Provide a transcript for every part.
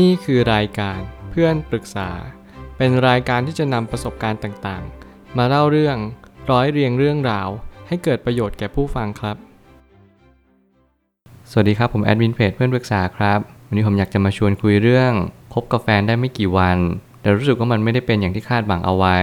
นี่คือรายการเพื่อนปรึกษา เป็นรายการที่จะนำประสบการณ์ต่างๆ มาเล่าเรื่องร้อยเรียงเรื่องราว ให้เกิดประโยชน์แก่ผู้ฟังครับ สวัสดีครับผมแอดมินเพจเพื่อนปรึกษาครับ วันนี้ผมอยากจะมาชวนคุยเรื่องคบกับแฟนได้ไม่กี่วัน แต่รู้สึกว่ามันไม่ได้เป็นอย่างที่คาดหวังเอาไว้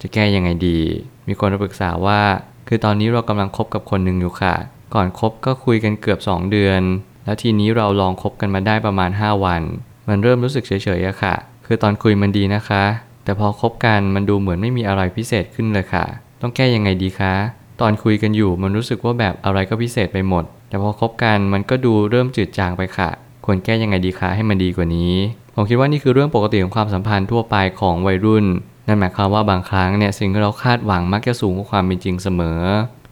จะแก้ยังไงดี มีคนมาปรึกษาว่า คือตอนนี้เรากำลังคบกับคนหนึ่งอยู่ค่ะ ก่อนคบก็คุยกันเกือบ 2 เดือน แล้วทีนี้เราลองคบกันมาได้ประมาณ 5 วัน มันเริ่มรู้สึกเฉยๆอะค่ะ คือตอนคุยมันดีนะคะ แต่พอคบกันมันดูเหมือนไม่มีอะไรพิเศษขึ้นเลยค่ะ ต้องแก้ยังไงดีคะ ตอนคุยกันอยู่มันรู้สึกว่าแบบอะไรก็พิเศษไปหมด แต่พอคบกันมันก็ดูเริ่มจืดจางไปค่ะ ควรแก้ยังไงดีคะให้มันดีกว่านี้ ผมคิดว่านี่คือเรื่องปกติของความสัมพันธ์ทั่วไปของวัยรุ่น นั่นหมายความว่าบางครั้งเนี่ยสิ่งที่เราคาดหวังมักจะสูงกว่าความเป็นจริงเสมอ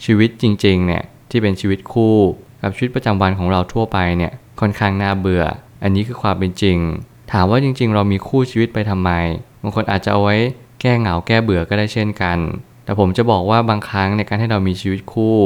ชีวิตจริง ๆ เนี่ยที่เป็นชีวิตคู่ กับชีวิตประจำวันของเราทั่วไปเนี่ยค่อนข้างน่าเบื่อ อันนี้คือความเป็นจริง ถามว่าจริง ๆ เรามีคู่ชีวิตไปทำไม บางคนอาจจะเอาไว้แก้เหงาแก้เบื่อก็ได้เช่นกัน แต่ผมจะบอกว่าบางครั้งในการให้เรามีชีวิตคู่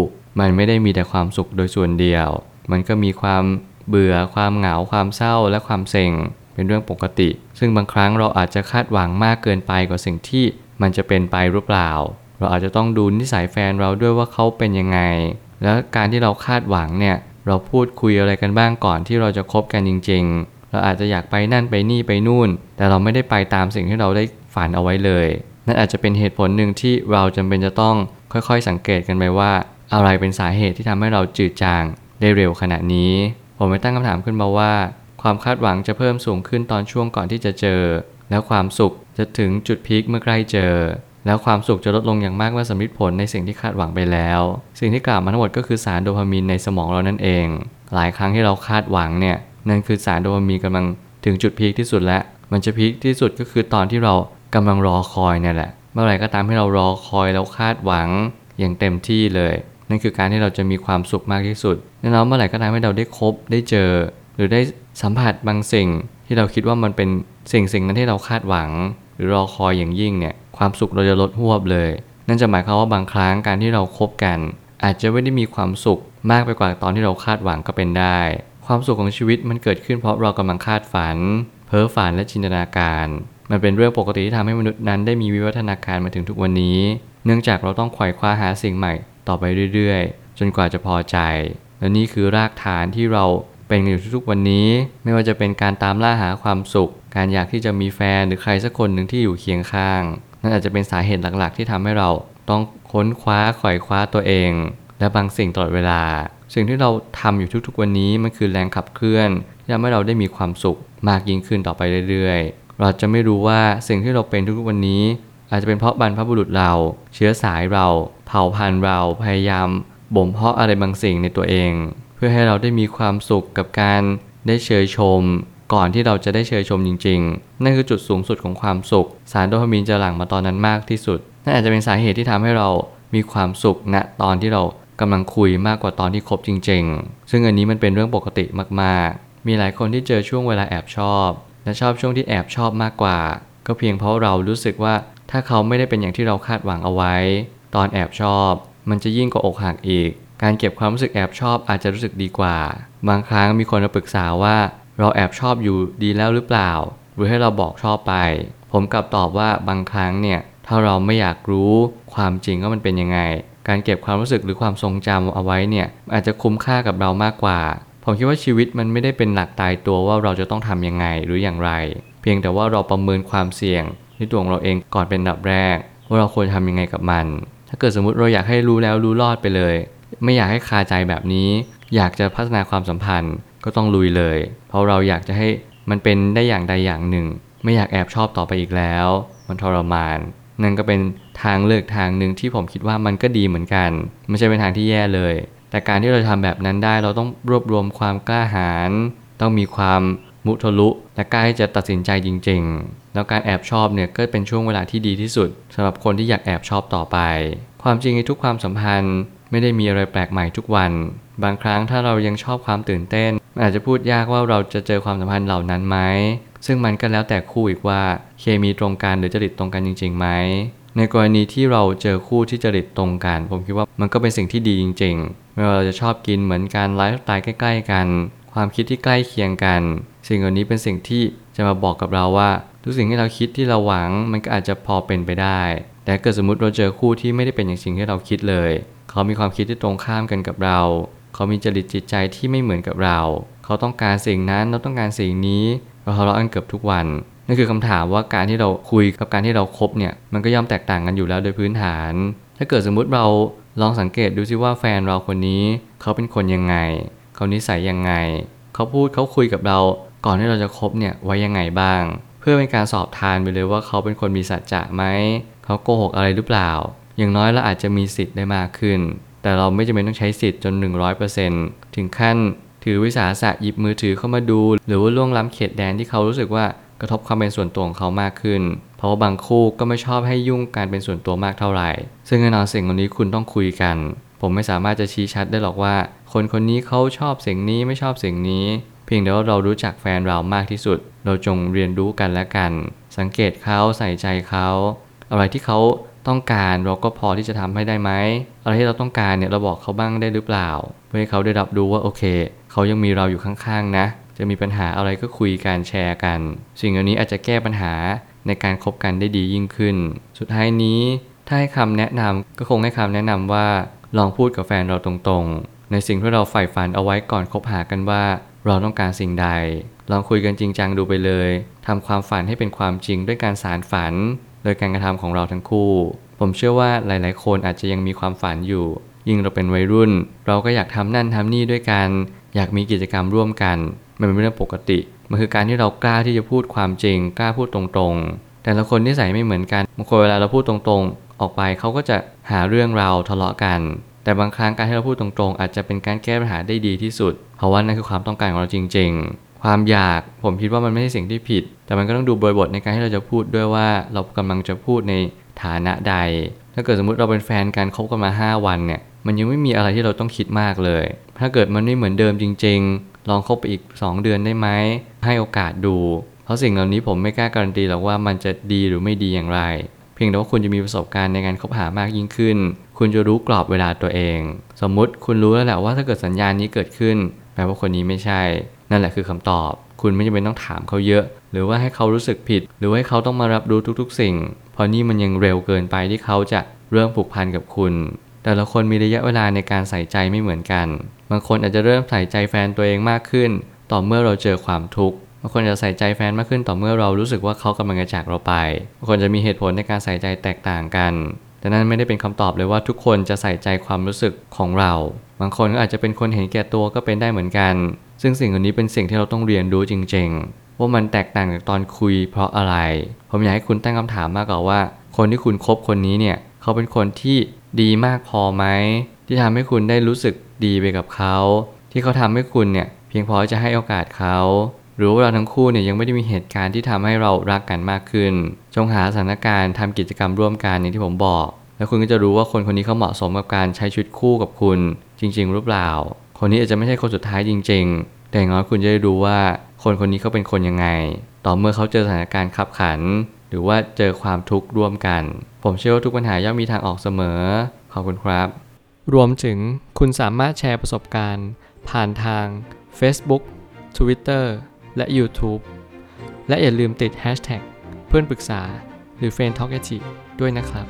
มันไม่ได้มีแต่ความสุขโดยส่วนเดียว มันก็มีความเบื่อ ความเหงา ความเศร้า และความเซ็ง เป็นเรื่องปกติ ซึ่งบางครั้งเราอาจจะคาดหวังมากเกินไปกว่าสิ่งที่มันจะเป็นไปหรือเปล่า เราอาจจะต้องดูนิสัยแฟนเราด้วยว่าเขาเป็นยังไง แล้วการที่เราคาดหวังเนี่ย เราพูดคุยอะไรกันบ้างก่อนที่เราจะคบกันจริง ๆ เราอาจจะอยากไปนั่นไปนี่ไปนู่น แต่เราไม่ได้ไปตามสิ่งที่เราได้ฝันเอาไว้เลย นั่นอาจจะเป็นเหตุผลหนึ่งที่เราจำเป็นจะต้องค่อยๆ สังเกตกันไปว่า อะไรเป็นสาเหตุที่ทำให้เราจืดจางได้เร็วขนาดนี้ ผมไปตั้งคำถามขึ้นมาว่า ความคาดหวังจะเพิ่มสูงขึ้นตอนช่วงก่อนที่จะเจอ แล้วความสุขจะถึงจุดพีคเมื่อใกล้เจอ แล้วความสุขจะลดลงอย่างมากเมื่อสำลิดผลในสิ่งที่คาดหวังไปแล้ว สิ่งที่กล่าวมาทั้งหมดก็คือสารโดพามีนในสมองเรานั่นเอง หลายครั้งที่เราคาดหวังเนี่ยนั่นคือสารโดพามีนกำลังถึงจุดพีคที่สุดแล้ว มันจะพีคที่สุดก็คือตอนที่เรากำลังรอคอยเนี่ยแหละ เมื่อไหร่ก็ตามที่เรารอคอยแล้วคาดหวังอย่างเต็มที่เลย นั่นคือการที่เราจะมีความสุขมากที่สุดแน่นอนเมื่อไหร่ก็ตามที่เราได้คบได้เจอ หรือได้สัมผัสบางสิ่งที่เราคิดว่ามันเป็นสิ่งสิ่งนั้นที่เราคาดหวัง หรือรอคอยอย่างยิ่งเนี่ยความสุขเราจะลดหวบเลย นั่นจะหมายความว่าบางครั้งการที่เราคบกัน อาจจะไม่ได้มีความสุขมากไปกว่าตอนที่เราคาดหวังก็เป็นได้ ความสุขของชีวิตมันเกิดขึ้นเพราะเรากำลังคาดฝัน เพ้อฝันและจินตนาการ มันเป็นเรื่องปกติที่ทำให้มนุษย์นั้นได้มีวิวัฒนาการมาถึงทุกวันนี้ เนื่องจากเราต้องไขว่คว้าหาสิ่งใหม่ต่อไปเรื่อยๆ จนกว่าจะพอใจ และนี่คือรากฐานที่เรา เป็นอยู่ทุกๆวันนี้ ไม่ว่าจะเป็นการตามล่าหาความสุข การอยากที่จะมีแฟนหรือใครสักคนหนึ่งที่อยู่เคียงข้าง นั่นอาจจะเป็นสาเหตุหลักๆ ที่ทำให้เราต้องค้นคว้าไขว่คว้าตัวเอง และบางสิ่งตลอดเวลา สิ่งที่เราทำอยู่ทุกๆวันนี้มันคือแรงขับเคลื่อนที่ทำให้เราได้มีความสุขมากยิ่งขึ้นต่อไปเรื่อยๆ เราจะไม่รู้ว่าสิ่งที่เราเป็นทุกๆวันนี้ อาจจะเป็นเพราะบรรพบุรุษเรา เชื้อสายเรา เผ่าพันธุ์เราพยายามบ่มเพาะอะไรบางสิ่งในตัวเอง เพื่อให้เราได้มีความสุขกับการได้เชยชม ก่อนที่เราจะได้เชยชมจริง ๆ นั่นคือจุดสูงสุดของความสุข สารโดพามีนจะหลั่งมาตอนนั้นมากที่สุดนั่นอาจจะเป็นสาเหตุที่ทำให้เรามีความสุขณตอนที่เรากำลังคุยมากกว่าตอนที่คบจริง ๆ ซึ่งอันนี้มันเป็นเรื่องปกติมากๆ มีหลายคนที่เจอช่วงเวลาแอบชอบ และชอบช่วงที่แอบชอบมากกว่า ก็เพียงเพราะเรารู้สึกว่าถ้าเขาไม่ได้เป็นอย่างที่เราคาดหวังเอาไว้ ตอนแอบชอบ มันจะยิ่งกว่าอกหักอีก การเก็บความรู้สึกแอบชอบอาจจะรู้สึกดีกว่า บางครั้งมีคนมาปรึกษาว่า เราแอบชอบอยู่ดีแล้วหรือเปล่า หรือให้เราบอกชอบไป ผมกลับตอบว่าบางครั้งเนี่ยถ้าเราไม่อยากรู้ความจริงว่ามันเป็นยังไง การเก็บความรู้สึกหรือความทรงจำเอาไว้เนี่ยอาจจะคุ้มค่ากับเรามากกว่า ผมคิดว่าชีวิตมันไม่ได้เป็นหลักตายตัวว่าเราจะต้องทำยังไงหรืออย่างไร เพียงแต่ว่าเราประเมินความเสี่ยงที่ตัวของเราเองก่อนเป็นดับแรก ว่าเราควรทำยังไงกับมัน ถ้าเกิดสมมติเราอยากให้รู้แล้วรู้รอดไปเลย ไม่อยากให้คาใจแบบนี้ อยากจะพัฒนาความสัมพันธ์ก็ต้องลุยเลย เพราะเราอยากจะให้มันเป็นได้อย่างใดอย่างหนึ่ง ไม่อยากแอบชอบต่อไปอีกแล้ว มันทรมาน นั่นก็เป็นทางเลือกทางหนึ่งที่ผมคิดว่ามันก็ดีเหมือนกัน ไม่ใช่เป็นทางที่แย่เลย แต่การที่เราทำแบบนั้นได้เราต้องรวบรวมความกล้าหาญต้องมีความมุทะลุ และกล้าที่จะตัดสินใจจริง ๆ แล้วการแอบชอบเนี่ยก็เป็นช่วงเวลาที่ดีที่สุดสำหรับคนที่อยากแอบชอบต่อไป ความจริงในทุกความสัมพันธ์ ไม่ได้มีอะไรแปลกใหม่ทุกวัน บางครั้งถ้าเรายังชอบความตื่นเต้น อาจจะพูดยากว่าเราจะเจอความสัมพันธ์เหล่านั้นไหม ซึ่งมันก็แล้วแต่คู่อีกว่าเคมีตรงกันหรือจริตตรงกันจริงๆไหม ในกรณีที่เราเจอคู่ที่จริตตรงกัน ผมคิดว่ามันก็เป็นสิ่งที่ดีจริงๆ ไม่ว่าเราจะชอบกินเหมือนกันไลฟ์สไตล์ใกล้ ๆ กัน ความคิดที่ใกล้เคียงกันสสิ่งเหล่านี้เป็นสิ่งที่จะมาบอกกับเราว่าทุกสิ่งที่เราคิดที่เราหวังมันก็อาจจะพอเป็นไปได้ แต่เกิดสมมติเราเจอคู่ที่ไม่ได้เป็นอย่างสิ่งที่เราคิดเลย เขามีความคิดที่ตรงข้ามกันกับเรา เขามีจริตจิตใจที่ไม่เหมือนกับเรา เขาต้องการสิ่งนั้นเราต้องการสิ่งนี้เราทะเลาะกันเกือบทุกวันนั่นคือคำถามว่าการที่เราคุยกับการที่เราคบเนี่ยมันก็ย่อมแตกต่างกันอยู่แล้วโดยพื้นฐาน ถ้าเกิดสมมุติเราลองสังเกตดูซิว่าแฟนเราคนนี้ เขาเป็นคนยังไง เขานิสัยยังไง เขาพูดเขาคุยกับเรา ก่อนที่เราจะคบเนี่ยไว้ยังไงบ้าง เพื่อเป็นการสอบทานไปเลยว่าเขาเป็นคนมีสัจจะไหมเขาโกหกอะไรหรือเปล่า อย่างน้อยเราอาจจะมีสิทธิ์ได้มากขึ้น แต่เราไม่จำเป็นต้องใช้สิทธิ์จน 100%ถึงขั้นถือวิสาสะหยิบมือถือเข้ามาดู หรือว่าล่วงล้ำเขตแดนที่เขารู้สึกว่ากระทบความเป็นส่วนตัวของเขามากขึ้น เพราะว่าบางคู่ก็ไม่ชอบให้ยุ่งการเป็นส่วนตัวมากเท่าไหร่ ซึ่งแน่นอนสิ่งเหล่านี้คุณต้องคุยกัน ผมไม่สามารถจะชี้ชัดได้หรอกว่า คนคนนี้เขาชอบสิ่งนี้ไม่ชอบสิ่งนี้ เพียงแต่ว่าเรารู้จักแฟนเรามากที่สุด เราจงเรียนรู้กันและกัน สังเกตเขาใส่ใจเขา อะไรที่เขา ต้องการเราก็พอที่จะทำให้ได้ไหมอะไรที่เราต้องการเนี่ยเราบอกเขาบ้างได้หรือเปล่า เพื่อให้เขาได้รับรู้ว่าโอเค เขายังมีเราอยู่ข้างๆนะ จะมีปัญหาอะไรก็คุยกันแชร์กัน สิ่งเหล่านี้อาจจะแก้ปัญหาในการคบกันได้ดียิ่งขึ้น สุดท้ายนี้ถ้าให้คำแนะนำก็คงให้คำแนะนำว่าลองพูดกับแฟนเราตรงๆ ในสิ่งที่เราใฝ่ฝันเอาไว้ก่อนคบหากันว่า เราต้องการสิ่งใด ลองคุยกันจริงจังดูไปเลยทำความฝันให้เป็นความจริงด้วยการสารฝัน โดยการกระทำของเราทั้งคู่ ผมเชื่อว่าหลาย ๆ คนอาจจะยังมีความฝันอยู่ ยิ่งเราเป็นวัยรุ่น เราก็อยากทำนั่นทำนี่ด้วยกัน อยากมีกิจกรรมร่วมกัน มันเป็นเรื่องปกติ มันคือการที่เรากล้าที่จะพูดความจริง กล้าพูดตรง ๆ แต่ละคนนิสัยไม่เหมือนกันบางคนเวลาเราพูดตรง ๆ ออกไปเขาก็จะหาเรื่องเราทะเลาะกัน แต่บางครั้งการที่เราพูดตรง ๆ อาจจะเป็นการแก้ปัญหาได้ดีที่สุด เพราะว่านั่นคือความต้องการของเราจริง ๆ ความอยาก ผมคิดว่ามันไม่ใช่สิ่งที่ผิด แต่มันก็ต้องดูบริบทในการที่เราจะพูดด้วยว่าเรากำลังจะพูดในฐานะใด ถ้าเกิดสมมติเราเป็นแฟนกันคบกันมา 5 วันเนี่ย มันยังไม่มีอะไรที่เราต้องคิดมากเลย ถ้าเกิดมันไม่เหมือนเดิมจริง ๆ ลองคบไปอีก 2 เดือนได้ไหม ให้โอกาสดู เพราะสิ่งเหล่านี้ผมไม่กล้าการันตีหรอกว่ามันจะดีหรือไม่ดีอย่างไร เพียงแต่ว่าคุณจะมีประสบการณ์ในการคบหามากยิ่งขึ้น คุณจะรู้กรอบเวลาตัวเอง สมมุติคุณรู้แล้วแหละว่าถ้าเกิดสัญญาณนี้เกิดขึ้น แปลว่าคนนี้ไม่ใช่ นั่นแหละคือคำตอบ คุณไม่จำเป็นต้องถามเขาเยอะ หรือว่าให้เขารู้สึกผิด หรือว่าให้เขาต้องมารับรู้ทุกๆ สิ่ง เพราะนี่มันยังเร็วเกินไปที่เขาจะเริ่มผูกพันกับคุณ แต่ละคนมีระยะเวลาในการใส่ใจไม่เหมือนกัน บางคนอาจจะเริ่มใส่ใจแฟนตัวเองมากขึ้น ต่อเมื่อเราเจอความทุกข์บางคนจะใส่ใจแฟนมากขึ้นต่อเมื่อเรารู้สึกว่าเขากำลังจะจากเราไปบางคนจะมีเหตุผลในการใส่ใจแตกต่างกัน แต่นั่นไม่ได้เป็นคำตอบเลยว่าทุกคนจะใส่ใจความรู้สึกของเรา บางคนก็อาจจะเป็นคนเห็นแก่ตัวก็เป็นได้เหมือนกัน ซึ่งสิ่งเหล่านี้เป็นสิ่งที่เราต้องเรียนรู้จริง ๆ ว่ามันแตกต่างจากตอนคุยเพราะอะไร ผมอยากให้คุณตั้งคำถามมากกว่าว่า คนที่คุณคบคนนี้เนี่ยเขาเป็นคนที่ดีมากพอไหมที่ทำให้คุณได้รู้สึกดีไปกับเขา ที่เขาทำให้คุณเนี่ยเพียงพอจะให้โอกาสเขาหรือว่าเราทั้งคู่เนี่ยยังไม่ได้มีเหตุการณ์ที่ทำให้เรารักกันมากขึ้น จงหาสถานการณ์ทำกิจกรรมร่วมกันอย่างที่ผมบอก แล้วคุณก็จะรู้ว่าคนคนนี้เขาเหมาะสมกับการใช้ชีวิตคู่กับคุณ จริง ๆ หรือเปล่า คนนี้อาจจะไม่ใช่คนสุดท้ายจริงๆ แต่อย่างน้อยคุณจะได้รู้ว่าคนคนนี้เขาเป็นคนยังไง ต่อเมื่อเขาเจอสถานการณ์ขับขัน หรือว่าเจอความทุกข์ร่วมกัน ผมเชื่อว่าทุกปัญหาย่อมมีทางออกเสมอ ขอบคุณครับ รวมถึงคุณสามารถแชร์ประสบการณ์ ผ่านทาง Facebook Twitter และ YouTube และอย่าลืมติด Hashtag เพื่อนปรึกษาหรือ f r ร e n d t a l k ด้วยนะครับ